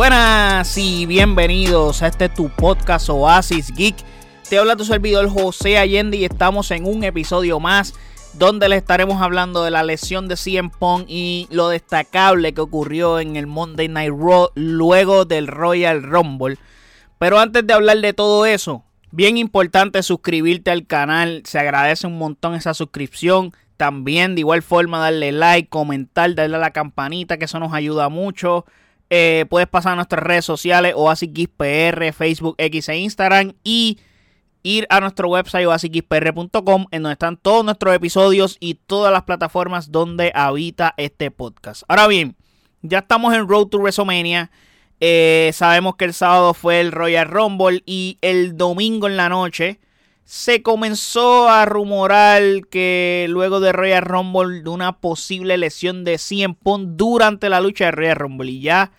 Buenas y bienvenidos a este tu podcast Oasis Geek. Te habla tu servidor José Allende y estamos en un episodio más donde le estaremos hablando de la lesión de CM Punk y lo destacable que ocurrió en el Monday Night Raw luego del Royal Rumble. Pero antes de hablar de todo eso, bien importante suscribirte al canal, se agradece un montón esa suscripción. También de igual forma darle like, comentar, darle a la campanita, que eso nos ayuda mucho. Eh, puedes pasar a nuestras redes sociales, PR, Facebook, X e Instagram. Y ir a nuestro website oasisxpr.com en donde están todos nuestros episodios y todas las plataformas donde habita este podcast. Ahora bien, ya estamos en Road to WrestleMania. Eh, sabemos que el sábado fue el Royal Rumble y el domingo en la noche se comenzó a rumorar que luego de Royal Rumble de una posible lesión de 100 Punk durante la lucha de Royal Rumble y ya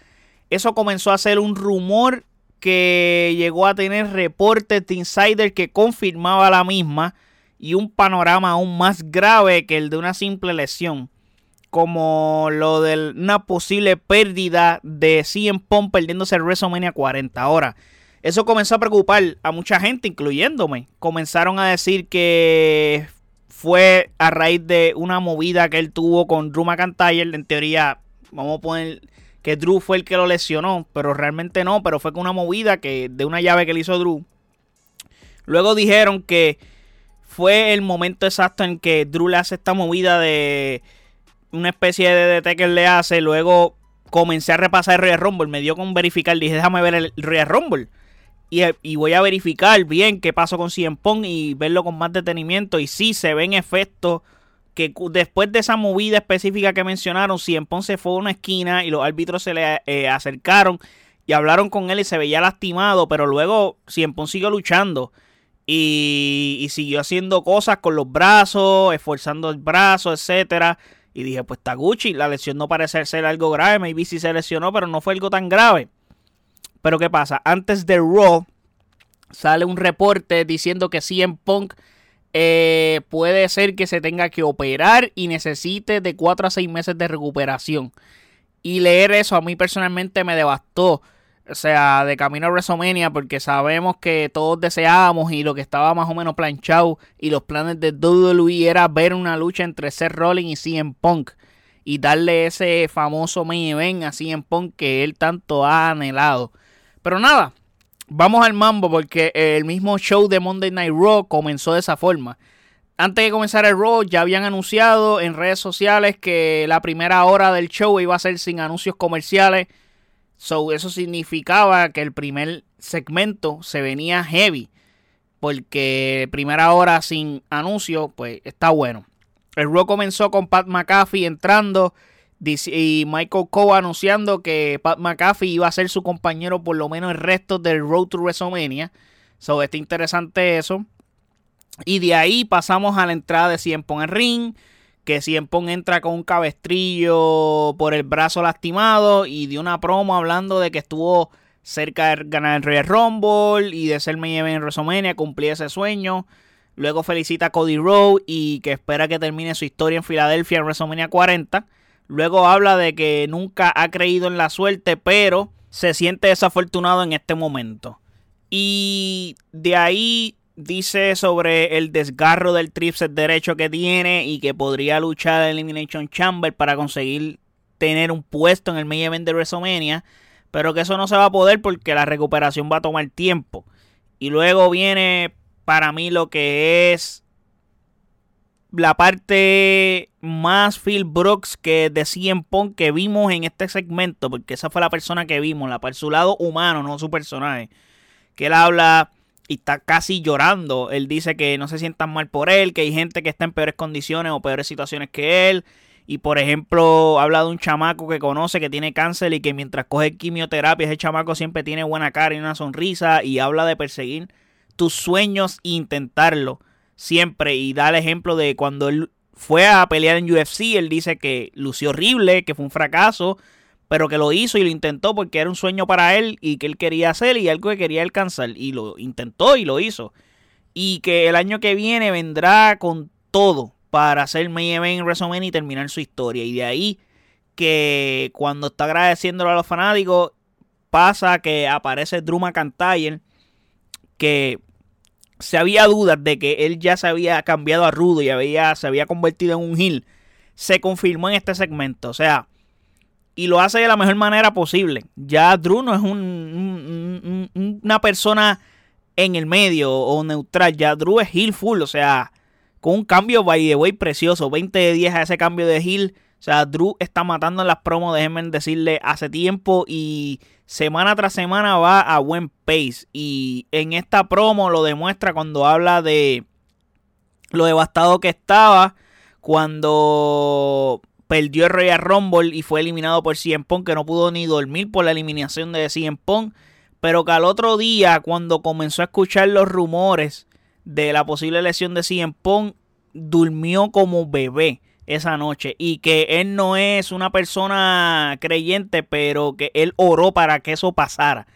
eso comenzó a ser un rumor que llegó a tener reportes de insider que confirmaba la misma y un panorama aún más grave que el de una simple lesión, como lo de una posible pérdida de CM Punk perdiéndose el WrestleMania 40. Ahora, eso comenzó a preocupar a mucha gente, incluyéndome. Comenzaron a decir que fue a raíz de una movida que él tuvo con Drew McIntyre. En teoría, vamos a poner que Drew fue el que lo lesionó, pero realmente no, pero fue con una movida que de una llave que le hizo Drew. Luego dijeron que fue el momento exacto en que Drew le hace esta movida de una especie de DT que él le hace. Luego comencé a repasar el Royal Rumble, me dio con verificar, dije, déjame ver el Royal Rumble. Y, voy a verificar bien qué pasó con CM Punk y verlo con más detenimiento. Y sí, se ven efectos que después de esa movida específica que mencionaron, Cien se fue a una esquina y los árbitros se le eh, acercaron y hablaron con él y se veía lastimado, pero luego Cien siguió luchando y, siguió haciendo cosas con los brazos, esforzando el brazo, etcétera. Y dije, pues Taguchi, la lesión no parece ser algo grave, maybe sí se lesionó, pero no fue algo tan grave. Pero ¿qué pasa? Antes de Raw sale un reporte diciendo que Cien Punk eh, puede ser que se tenga que operar y necesite de 4 a 6 meses de recuperación. Y leer eso a mí personalmente me devastó. O sea, de camino a WrestleMania, porque sabemos que todos deseábamos y lo que estaba más o menos planchado y los planes de WWE era ver una lucha entre Seth Rollins y CM Punk y darle ese famoso main event a CM Punk que él tanto ha anhelado. Pero nada, vamos al mambo porque el mismo show de Monday Night Raw comenzó de esa forma. Antes de comenzar el Raw ya habían anunciado en redes sociales que la primera hora del show iba a ser sin anuncios comerciales. So, eso significaba que el primer segmento se venía heavy. Porque primera hora sin anuncios, pues está bueno. El Raw comenzó con Pat McAfee entrando y Michael Cole anunciando que Pat McAfee iba a ser su compañero por lo menos el resto del Road to WrestleMania. So, está interesante eso. Y de ahí pasamos a la entrada de Cien en ring. Que Cien entra con un cabestrillo por el brazo lastimado. Y de una promo hablando de que estuvo cerca de ganar el Royal Rumble. Y de ser main en WrestleMania. Cumplir ese sueño. Luego felicita a Cody Rhodes. Y que espera que termine su historia en Filadelfia en WrestleMania 40. Luego habla de que nunca ha creído en la suerte, pero se siente desafortunado en este momento. Y de ahí dice sobre el desgarro del tríceps derecho que tiene y que podría luchar en Elimination Chamber para conseguir tener un puesto en el main event de WrestleMania, pero que eso no se va a poder porque la recuperación va a tomar tiempo. Y luego viene para mí lo que es la parte más Phil Brooks que de CM Punk que vimos en este segmento, porque esa fue la persona que vimos, la su lado humano, no su personaje. Que él habla y está casi llorando. Él dice que no se sientan mal por él, que hay gente que está en peores condiciones o peores situaciones que él. Y por ejemplo, habla de un chamaco que conoce que tiene cáncer y que mientras coge quimioterapia, ese chamaco siempre tiene buena cara y una sonrisa. Y habla de perseguir tus sueños e intentarlo siempre y da el ejemplo de cuando él fue a pelear en UFC, él dice que lució horrible, que fue un fracaso, pero que lo hizo y lo intentó porque era un sueño para él y que él quería hacer y algo que quería alcanzar y lo intentó y lo hizo. Y que el año que viene vendrá con todo para hacer main event en WrestleMania y terminar su historia. Y de ahí que cuando está agradeciéndolo a los fanáticos, pasa que aparece Drew McIntyre, que se había dudas de que él ya se había cambiado a rudo y había, se había convertido en un heel. Se confirmó en este segmento. O sea, y lo hace de la mejor manera posible. Ya Drew no es un, una persona en el medio o neutral. Ya Drew es heel full. O sea, con un cambio by the way precioso. 20 de 10 a ese cambio de heel. O sea, Drew está matando en las promos, déjenme decirle, hace tiempo y semana tras semana va a buen pace. Y en esta promo lo demuestra cuando habla de lo devastado que estaba cuando perdió el Royal Rumble y fue eliminado por CM Punk, que no pudo ni dormir por la eliminación de CM Punk. Pero que al otro día, cuando comenzó a escuchar los rumores de la posible lesión de CM Punk, durmió como bebé esa noche y que él no es una persona creyente, pero que él oró para que eso pasara.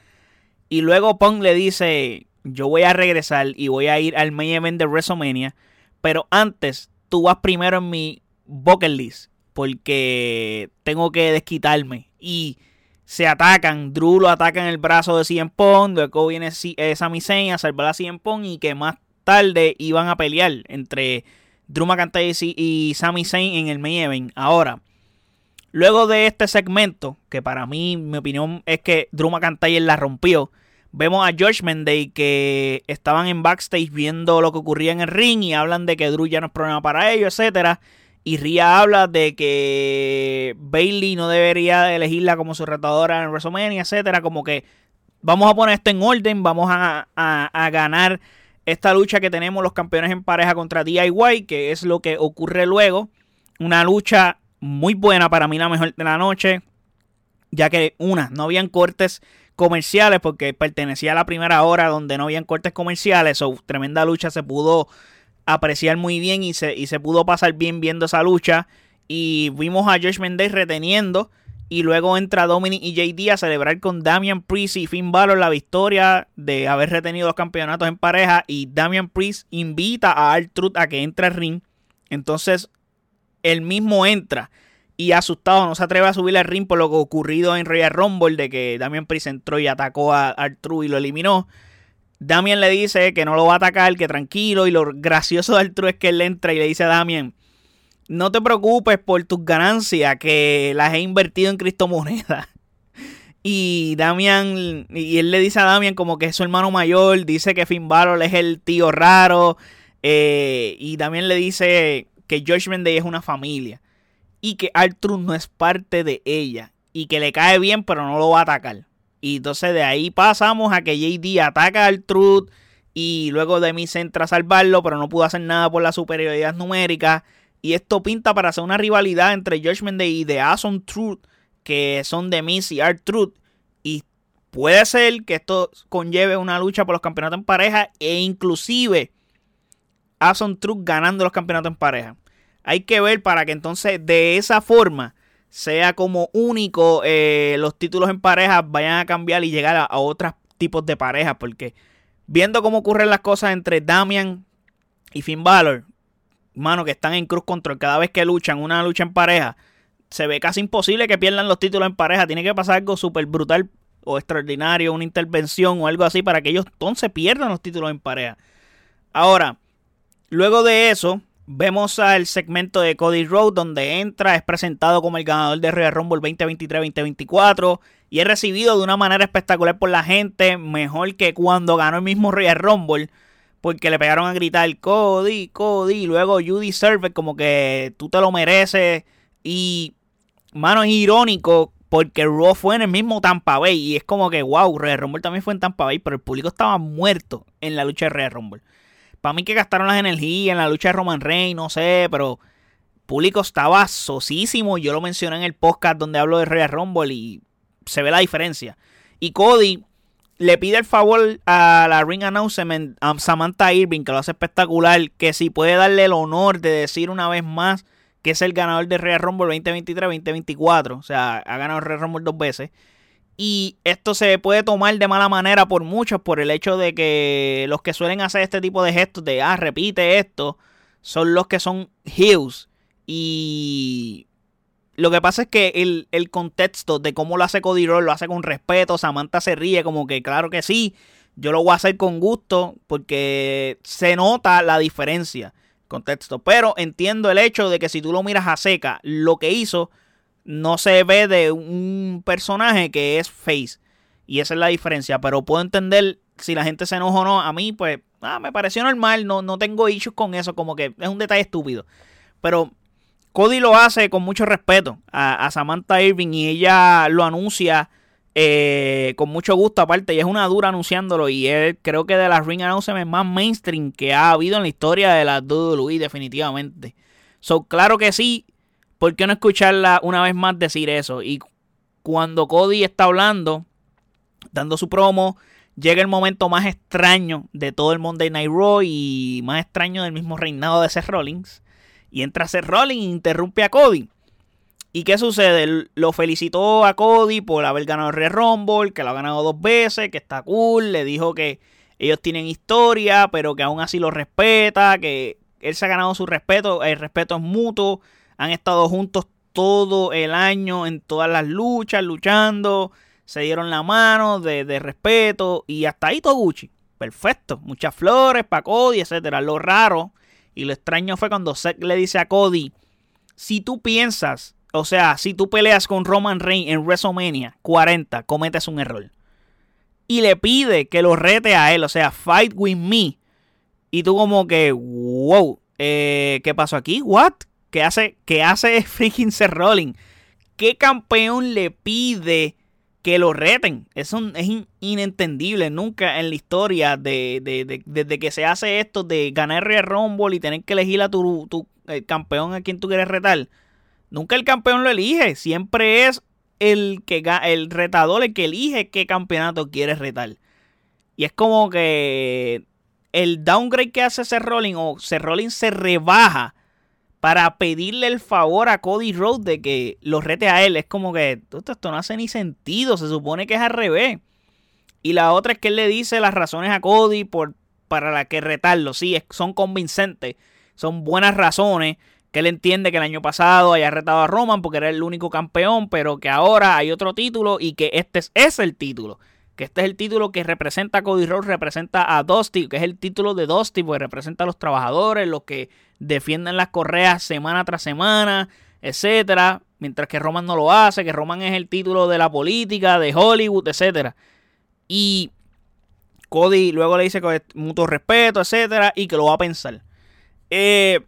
Y luego Punk le dice, yo voy a regresar y voy a ir al main event de WrestleMania, pero antes tú vas primero en mi bucket list porque tengo que desquitarme y se atacan, Drew lo ataca en el brazo de CM Punk, luego viene eh, Sami Zayn a salvar a CM Punk y que más tarde iban a pelear entre Drew McIntyre y Sami Zayn en el main event. Ahora, luego de este segmento, que para mí, mi opinión es que Drew McIntyre la rompió, vemos a George Day que estaban en backstage viendo lo que ocurría en el ring y hablan de que Drew ya no es problema para ellos, etcétera. Y Ria habla de que Bailey no debería elegirla como su retadora en WrestleMania, etcétera. Como que vamos a poner esto en orden, vamos a, a ganar esta lucha que tenemos los campeones en pareja contra DIY, que es lo que ocurre luego. Una lucha muy buena, para mí la mejor de la noche, ya que una, no habían cortes comerciales porque pertenecía a la primera hora donde no habían cortes comerciales, o tremenda lucha se pudo apreciar muy bien y se, y se pudo pasar bien viendo esa lucha. Y vimos a Josh Mendez reteniendo y luego entra Dominic y JD a celebrar con Damian Priest y Finn Balor la victoria de haber retenido los campeonatos en pareja. Y Damian Priest invita a R-Truth a que entre al ring. Entonces, él mismo entra y asustado no se atreve a subir al ring por lo que ocurrido en Royal Rumble de que Damian Priest entró y atacó a R-Truth y lo eliminó. Damian le dice que no lo va a atacar, que tranquilo. Y lo gracioso de R-Truth es que él entra y le dice a Damian no te preocupes por tus ganancias que las he invertido en criptomonedas. Y Damian, y él le dice a Damian como que es su hermano mayor, dice que Finn Balor es el tío raro. Eh, y Damian le dice que Judgment Day es una familia. Y que Arthur no es parte de ella. Y que le cae bien, pero no lo va a atacar. Y entonces de ahí pasamos a que JD ataca a Arthur. Y luego de mí se entra a salvarlo, pero no pudo hacer nada por la superioridad numérica. Y esto pinta para hacer una rivalidad entre Judgment Day y The Awesome Truth, que son de Miss y Art Truth. Y puede ser que esto conlleve una lucha por los campeonatos en pareja e inclusive Awesome Truth ganando los campeonatos en pareja. Hay que ver para que entonces de esa forma sea como único eh, los títulos en pareja vayan a cambiar y llegar a, a otros tipos de parejas. Porque viendo cómo ocurren las cosas entre Damian y Finn Balor, mano, que están en cruz control cada vez que luchan, una lucha en pareja, se ve casi imposible que pierdan los títulos en pareja. Tiene que pasar algo súper brutal o extraordinario, una intervención o algo así para que ellos entonces pierdan los títulos en pareja. Ahora, luego de eso, vemos al segmento de Cody Rhodes donde entra, es presentado como el ganador de Royal Rumble 2023-2024 y es recibido de una manera espectacular por la gente, mejor que cuando ganó el mismo Royal Rumble porque le pegaron a gritar Cody, Cody, luego You deserve como que tú te lo mereces. Y, mano, es irónico porque Raw fue en el mismo Tampa Bay y es como que, wow, Red Rumble también fue en Tampa Bay, pero el público estaba muerto en la lucha de Red Rumble. Para mí que gastaron las energías en la lucha de Roman Reigns, no sé, pero el público estaba sosísimo. Yo lo mencioné en el podcast donde hablo de Red Rumble y se ve la diferencia. Y Cody le pide el favor a la ring announcement a Samantha Irving, que lo hace espectacular, que si puede darle el honor de decir una vez más que es el ganador de Real Rumble 2023-2024. O sea, ha ganado Real Rumble dos veces. Y esto se puede tomar de mala manera por muchos, por el hecho de que los que suelen hacer este tipo de gestos de, ah, repite esto, son los que son heels. Y lo que pasa es que el, el, contexto de cómo lo hace Cody Rhodes lo hace con respeto. Samantha se ríe como que claro que sí. Yo lo voy a hacer con gusto porque se nota la diferencia. Contexto. Pero entiendo el hecho de que si tú lo miras a seca, lo que hizo no se ve de un personaje que es face. Y esa es la diferencia. Pero puedo entender si la gente se enoja o no. A mí, pues, ah, me pareció normal. No, no tengo issues con eso. Como que es un detalle estúpido. Pero Cody lo hace con mucho respeto a, Samantha Irving y ella lo anuncia eh, con mucho gusto aparte y es una dura anunciándolo y es creo que de las ring announcements más mainstream que ha habido en la historia de la WWE definitivamente. So, claro que sí, ¿por qué no escucharla una vez más decir eso? Y cuando Cody está hablando, dando su promo, llega el momento más extraño de todo el Monday Night Raw y más extraño del mismo reinado de Seth Rollins y entra Seth Rollins e interrumpe a Cody. ¿Y qué sucede? Lo felicitó a Cody por haber ganado el Red Rumble, que lo ha ganado dos veces, que está cool. Le dijo que ellos tienen historia, pero que aún así lo respeta, que él se ha ganado su respeto, el respeto es mutuo. Han estado juntos todo el año en todas las luchas, luchando. Se dieron la mano de, de respeto y hasta ahí todo Gucci. Perfecto. Muchas flores para Cody, etcétera. Lo raro y lo extraño fue cuando Seth le dice a Cody, si tú piensas, o sea, si tú peleas con Roman Reigns en WrestleMania 40, cometes un error. Y le pide que lo rete a él, o sea, fight with me. Y tú como que, wow, eh, ¿qué pasó aquí? ¿What? ¿Qué hace, qué hace freaking Seth Rollins? ¿Qué campeón le pide que lo reten. Es, es inentendible. Nunca en la historia de, desde que se hace esto de ganar el Rumble y tener que elegir a tu, tu campeón a quien tú quieres retar. Nunca el campeón lo elige. Siempre es el, que, el retador el que elige qué campeonato quieres retar. Y es como que el downgrade que hace ese Rolling o ese Rolling se rebaja para pedirle el favor a Cody Rhodes de que lo rete a él. Es como que esto no hace ni sentido, se supone que es al revés. Y la otra es que él le dice las razones a Cody por, para la que retarlo. Sí, son convincentes, son buenas razones. Que él entiende que el año pasado haya retado a Roman porque era el único campeón, pero que ahora hay otro título y que este es el título que este es el título que representa a Cody Rhodes, representa a Dusty, que es el título de Dusty, porque representa a los trabajadores, los que defienden las correas semana tras semana, etcétera, mientras que Roman no lo hace, que Roman es el título de la política, de Hollywood, etcétera. Y Cody luego le dice que mutuo respeto, etcétera, y que lo va a pensar. Eh,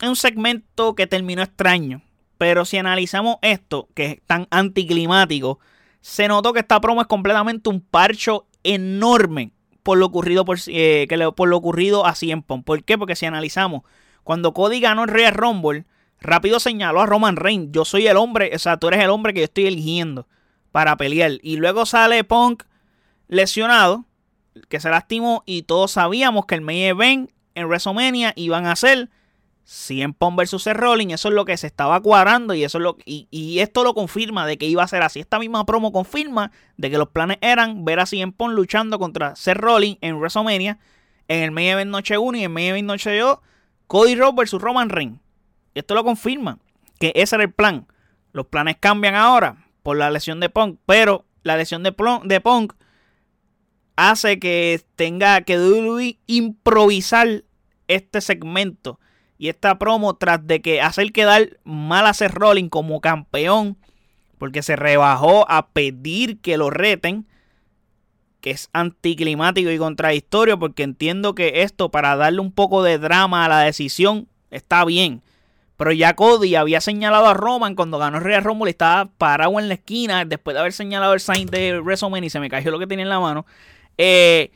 es un segmento que terminó extraño, pero si analizamos esto, que es tan anticlimático, se notó que esta promo es completamente un parcho enorme por lo ocurrido, por, eh, que por lo ocurrido a Cien ¿Por qué? Porque si analizamos, cuando Cody ganó el Real Rumble, rápido señaló a Roman Reigns, yo soy el hombre, o sea, tú eres el hombre que yo estoy eligiendo para pelear. Y luego sale Punk lesionado, que se lastimó, y todos sabíamos que el main event en WrestleMania iban a ser 100 Pong versus Seth Rollins, eso es lo que se estaba cuadrando y eso es lo y, esto lo confirma de que iba a ser así. Esta misma promo confirma de que los planes eran ver a 100 Pong luchando contra Seth Rollins en WrestleMania en el main noche 1 y en el main noche 2 Cody Rhodes versus Roman Reigns. Esto lo confirma que ese era el plan. Los planes cambian ahora por la lesión de Punk, pero la lesión de, de Punk hace que tenga que WWE improvisar este segmento y esta promo, tras de que hacer quedar mal a Seth Rollins como campeón, porque se rebajó a pedir que lo reten, que es anticlimático y contradictorio, porque entiendo que esto, para darle un poco de drama a la decisión, está bien. Pero ya Cody había señalado a Roman cuando ganó Real Rumble y estaba parado en la esquina después de haber señalado el sign de WrestleMania y se me cayó lo que tenía en la mano. Eh,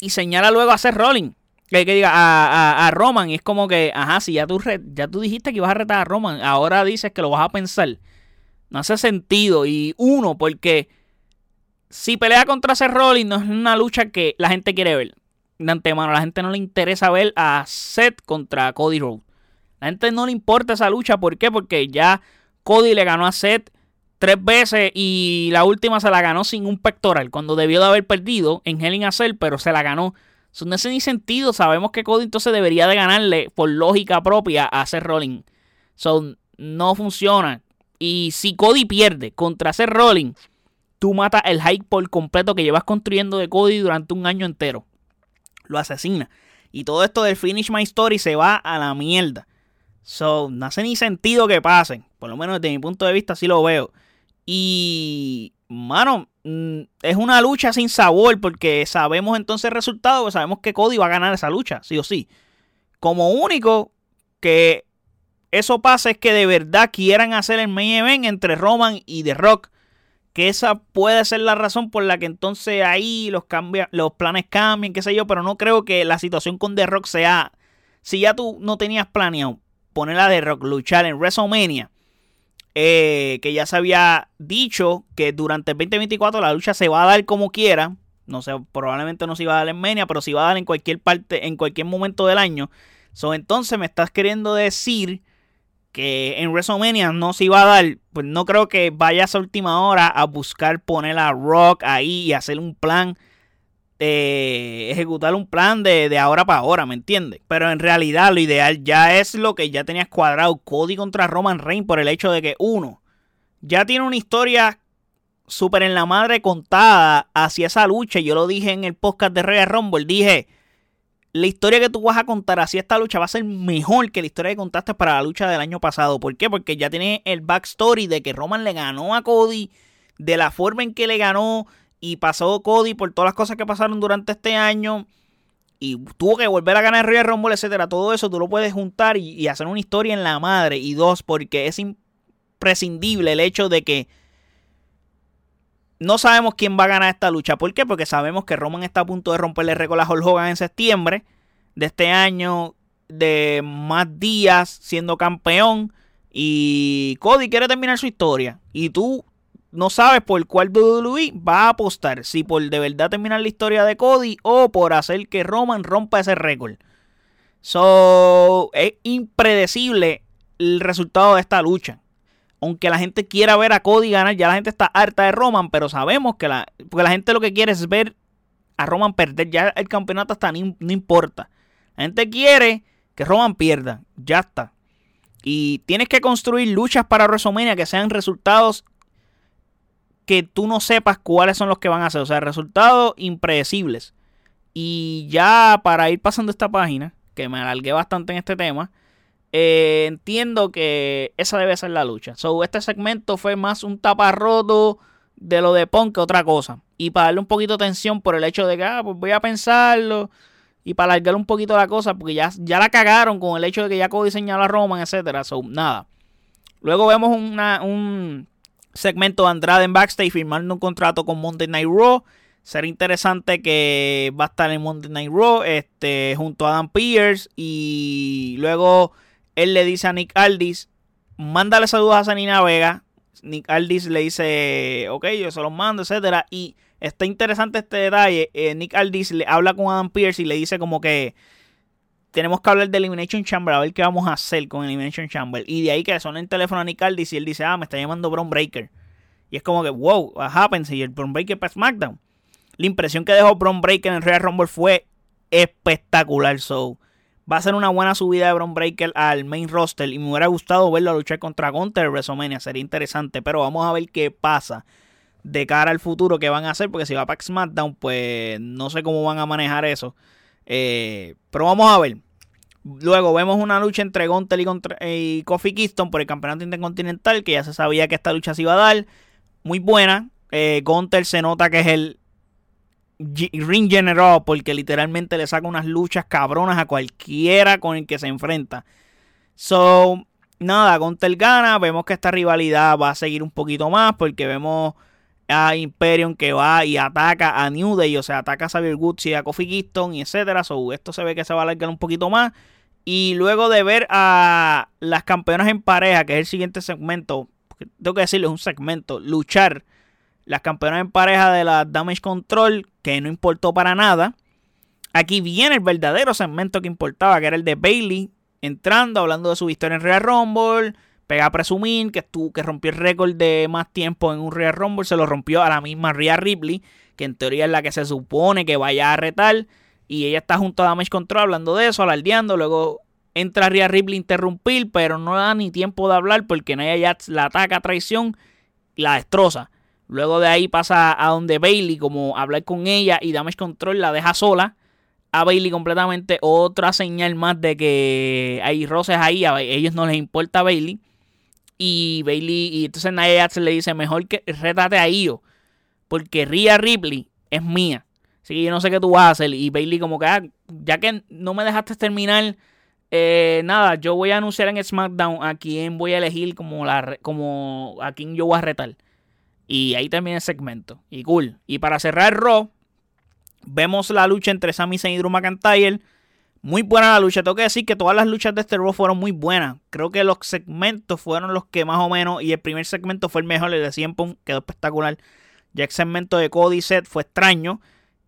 y señala luego a Seth Rollins que, que diga a, a, Roman y es como que, ajá, si ya tú, ya tú dijiste que ibas a retar a Roman, ahora dices que lo vas a pensar. No hace sentido. Y uno, porque si pelea contra Seth Rollins no es una lucha que la gente quiere ver. De antemano, a la gente no le interesa ver a Seth contra Cody Rhodes. La gente no le importa esa lucha. ¿Por qué? Porque ya Cody le ganó a Seth tres veces y la última se la ganó sin un pectoral. Cuando debió de haber perdido en Hell in a Cell, pero se la ganó eso no hace ni sentido. Sabemos que Cody entonces debería de ganarle por lógica propia a Seth Rollins. So, no funciona. Y si Cody pierde contra Seth Rollins, tú matas el hype por completo que llevas construyendo de Cody durante un año entero. Lo asesina. Y todo esto del Finish My Story se va a la mierda. So, no hace ni sentido que pasen. Por lo menos desde mi punto de vista así lo veo. Y, mano, es una lucha sin sabor porque sabemos entonces el resultado, pues sabemos que Cody va a ganar esa lucha, sí o sí. Como único que eso pasa es que de verdad quieran hacer el main event entre Roman y The Rock. Que esa puede ser la razón por la que entonces ahí los, cambia, los planes cambien, qué sé yo, pero no creo que la situación con The Rock sea... Si ya tú no tenías planeado poner a The Rock luchar en WrestleMania, eh, que ya se había dicho que durante el 2024 la lucha se va a dar como quiera. No sé, probablemente no se iba a dar en Mania, pero se va a dar en cualquier parte, en cualquier momento del año. So, entonces me estás queriendo decir que en WrestleMania no se iba a dar, pues no creo que vayas a última hora a buscar poner a Rock ahí y hacer un plan, ejecutar un plan de, de, ahora para ahora, ¿me entiendes? Pero en realidad lo ideal ya es lo que ya tenías cuadrado, Cody contra Roman Reigns, por el hecho de que uno, ya tiene una historia súper en la madre contada hacia esa lucha, yo lo dije en el podcast de Royal Rumble, dije la historia que tú vas a contar hacia esta lucha va a ser mejor que la historia que contaste para la lucha del año pasado. ¿Por qué? Porque ya tienes el backstory de que Roman le ganó a Cody, de la forma en que le ganó y pasó Cody por todas las cosas que pasaron durante este año y tuvo que volver a ganar Royal Rumble, etcétera. Todo eso tú lo puedes juntar y, hacer una historia en la madre. Y dos, porque es imprescindible el hecho de que no sabemos quién va a ganar esta lucha. ¿Por qué? Porque sabemos que Roman está a punto de romperle récord a Hulk Hogan en septiembre de este año, de más días siendo campeón. Y Cody quiere terminar su historia. Y tú no sabes por cuál WWE va a apostar. Si por de verdad terminar la historia de Cody o por hacer que Roman rompa ese récord. So, es impredecible el resultado de esta lucha aunque la gente quiera ver a Cody ganar, ya la gente está harta de Roman, pero sabemos que la, porque la gente lo que quiere es ver a Roman perder, ya el campeonato hasta no importa. La gente quiere que Roman pierda, ya está. Y tienes que construir luchas para WrestleMania que sean resultados que tú no sepas cuáles son los que van a hacer, o sea, resultados impredecibles. Y ya para ir pasando esta página, que me alargué bastante en este tema, eh, entiendo que esa debe ser la lucha. So, este segmento fue más un taparroto de lo de Punk que otra cosa. Y para darle un poquito de tensión por el hecho de que, ah, pues voy a pensarlo. Y para alargar un poquito la cosa, porque ya, ya la cagaron con el hecho de que ya Cody señaló a Roman, etcétera. So, nada. Luego vemos un segmento de Andrade en backstage firmando un contrato con Monday Night Raw. Será interesante que va a estar en Monday Night Raw este, junto a Adam Pierce. Y luego él le dice a Nick Aldis, mándale saludos a Sanina Vega. Nick Aldis le dice, ok, yo se los mando, etcétera. Y está interesante este detalle. Eh, Nick Aldis le habla con Adam Pierce y le dice como que tenemos que hablar de Elimination Chamber, a ver qué vamos a hacer con Elimination Chamber. Y de ahí que suena el teléfono a Nick Aldis y él dice, ah, me está llamando Braun Breaker. Y es como que, wow, what happens? Y el Braun Breaker para SmackDown. La impresión que dejó Braun Breaker en Royal Rumble fue espectacular. So, va a ser una buena subida de Bron Breaker al main roster. Y me hubiera gustado verlo luchar contra Gunter WrestleMania. Sería interesante. Pero vamos a ver qué pasa de cara al futuro que van a hacer. Porque si va para SmackDown, pues no sé cómo van a manejar eso. Eh, pero vamos a ver. Luego vemos una lucha entre Gunter y, contra, y Kofi Kingston por el campeonato intercontinental. Que ya se sabía que esta lucha se iba a dar. Muy buena. Eh, Gunter se nota que es el ring general porque literalmente le saca unas luchas cabronas a cualquiera con el que se enfrenta. So, nada, Gunter gana. Vemos que esta rivalidad va a seguir un poquito más porque vemos a Imperium que va y ataca a New Day, o sea, ataca a Xavier Woods y a Kofi y etcétera. So, esto se ve que se va a alargar un poquito más. Y luego de ver a las campeonas en pareja, que es el siguiente segmento, tengo que decirles un segmento, luchar las campeonas en pareja de la Damage Control, que no importó para nada. Aquí viene el verdadero segmento que importaba, que era el de Bailey entrando, hablando de su victoria en Real Rumble. Pega a presumir que, estuvo, que rompió el récord de más tiempo en un Real Rumble. Se lo rompió a la misma Rhea Ripley, que en teoría es la que se supone que vaya a retar. Y ella está junto a Damage Control hablando de eso, alardeando. Luego Entra Rhea Ripley a interrumpir, pero no da ni tiempo de hablar porque Nia Jax la ataca a traición y la destroza. Luego de ahí pasa a donde Bailey, como hablar con ella y Damage Control la deja sola. A Bailey completamente otra señal más de que hay roces ahí. A ellos no les importa Bailey. Y Bailey, y entonces Nia Jax le dice: Mejor que rétate a Io. Porque Rhea Ripley es mía. Así que yo no sé qué tú vas a hacer. Y Bailey, como que, ah, ya que no me dejaste terminar eh, nada, yo voy a anunciar en SmackDown a quién voy a elegir como, la, como a quién yo voy a retar. Y ahí termina el segmento. Y cool. Y para cerrar Raw, vemos la lucha entre Sami Zayn y Drew McIntyre. Muy buena la lucha. Tengo que decir que todas las luchas de este Raw fueron muy buenas. Creo que los segmentos fueron los que más o menos. Y el primer segmento fue el mejor. El de 100 quedó espectacular. Ya el segmento de Cody Set fue extraño.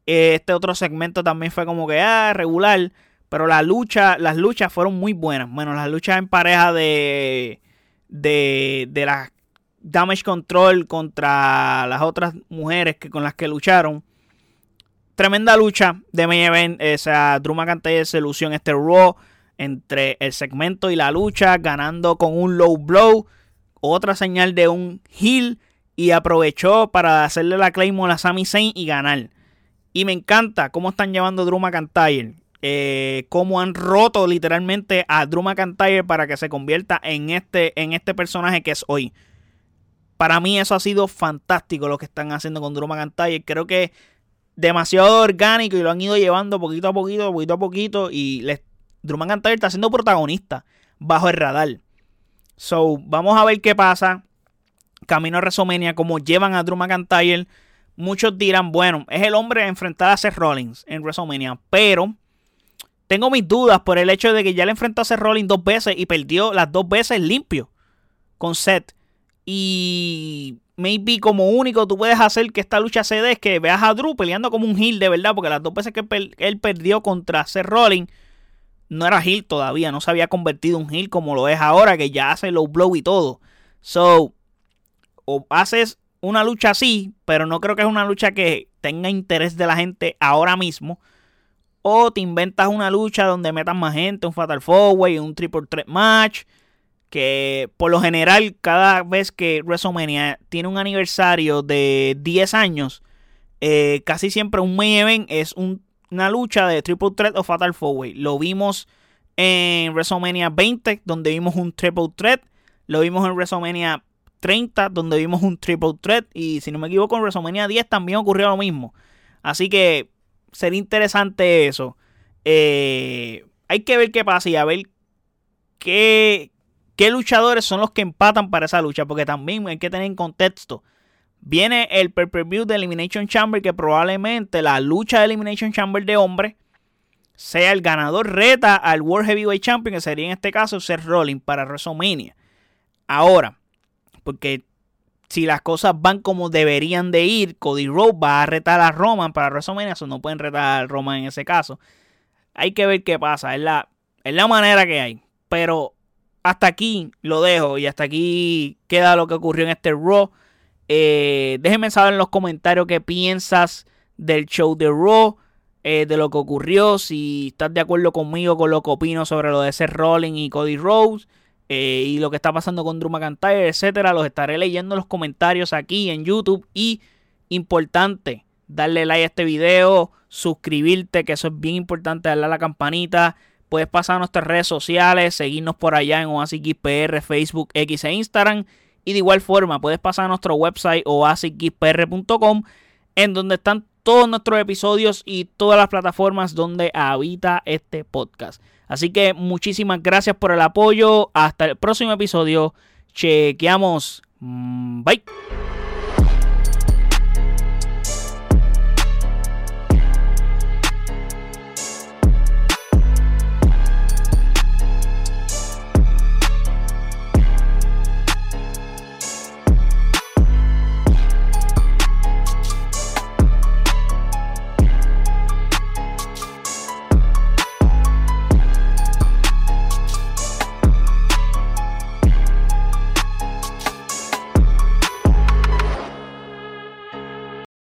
Este otro segmento también fue como que ah, regular. Pero la lucha, las luchas fueron muy buenas. Bueno, las luchas en pareja de, de, de la Damage Control contra las otras mujeres que, con las que lucharon. Tremenda lucha de main event. O sea, Drew McIntyre se lució en este Raw entre el segmento y la lucha, ganando con un low blow. Otra señal de un heel. Y aprovechó para hacerle la Claymore a Sami Zayn y ganar. Y me encanta cómo están llevando Drew McIntyre. Eh, cómo han roto literalmente a Drew McIntyre para que se convierta en este, en este personaje que es hoy. Para mí eso ha sido fantástico lo que están haciendo con Drew McIntyre. Creo que demasiado orgánico y lo han ido llevando poquito a poquito, poquito a poquito. Y les, McIntyre está siendo protagonista bajo el radar. So, vamos a ver qué pasa. Camino a WrestleMania, como llevan a Drew McIntyre. Muchos dirán, bueno, es el hombre a enfrentar a Seth Rollins en WrestleMania. Pero tengo mis dudas por el hecho de que ya le enfrentó a Seth Rollins dos veces y perdió las dos veces limpio con Seth. Y maybe como único tú puedes hacer que esta lucha se dé es que veas a Drew peleando como un heel de verdad, porque las dos veces que él perdió contra Seth Rollins no era heel todavía, no se había convertido en heel como lo es ahora, que ya hace low blow y todo. So, o haces una lucha así, pero no creo que es una lucha que tenga interés de la gente ahora mismo. O te inventas una lucha donde metas más gente, un Fatal Four Way, un Triple Threat Match. Que por lo general, cada vez que WrestleMania tiene un aniversario de 10 años, eh, casi siempre un main event es una lucha de Triple Threat o Fatal Four Way. Lo vimos en WrestleMania 20, donde vimos un Triple Threat. Lo vimos en WrestleMania 30, donde vimos un Triple Threat. Y si no me equivoco, en WrestleMania 10 también ocurrió lo mismo. Así que sería interesante eso. Eh, hay que ver qué pasa y a ver qué, qué luchadores son los que empatan para esa lucha. Porque también hay que tener en contexto. Viene el pay-per-view de Elimination Chamber. Que probablemente la lucha de Elimination Chamber de hombre sea el ganador reta al World Heavyweight Champion. Que sería en este caso Seth Rollins para WrestleMania. Ahora, porque si las cosas van como deberían de ir, Cody Rhodes va a retar a Roman para WrestleMania, eso no pueden retar a Roman en ese caso. Hay que ver qué pasa, es la, es la manera que hay. Pero hasta aquí lo dejo y hasta aquí queda lo que ocurrió en este Raw. Eh, déjenme saber en los comentarios qué piensas del show de Raw, eh, de lo que ocurrió, si estás de acuerdo conmigo con lo que opino sobre lo de Seth Rollins y Cody Rhodes. Eh, y lo que está pasando con Drew McIntyre, etcétera. Los estaré leyendo en los comentarios aquí en YouTube. Y importante, darle like a este video, suscribirte, que eso es bien importante, darle a la campanita. Puedes pasar a nuestras redes sociales, seguirnos por allá en OasisXPR, Facebook, X e Instagram. Y de igual forma, puedes pasar a nuestro website oasisxpr.com, en donde están todos nuestros episodios y todas las plataformas donde habita este podcast. Así que muchísimas gracias por el apoyo. Hasta el próximo episodio. Chequeamos. Mm, bye.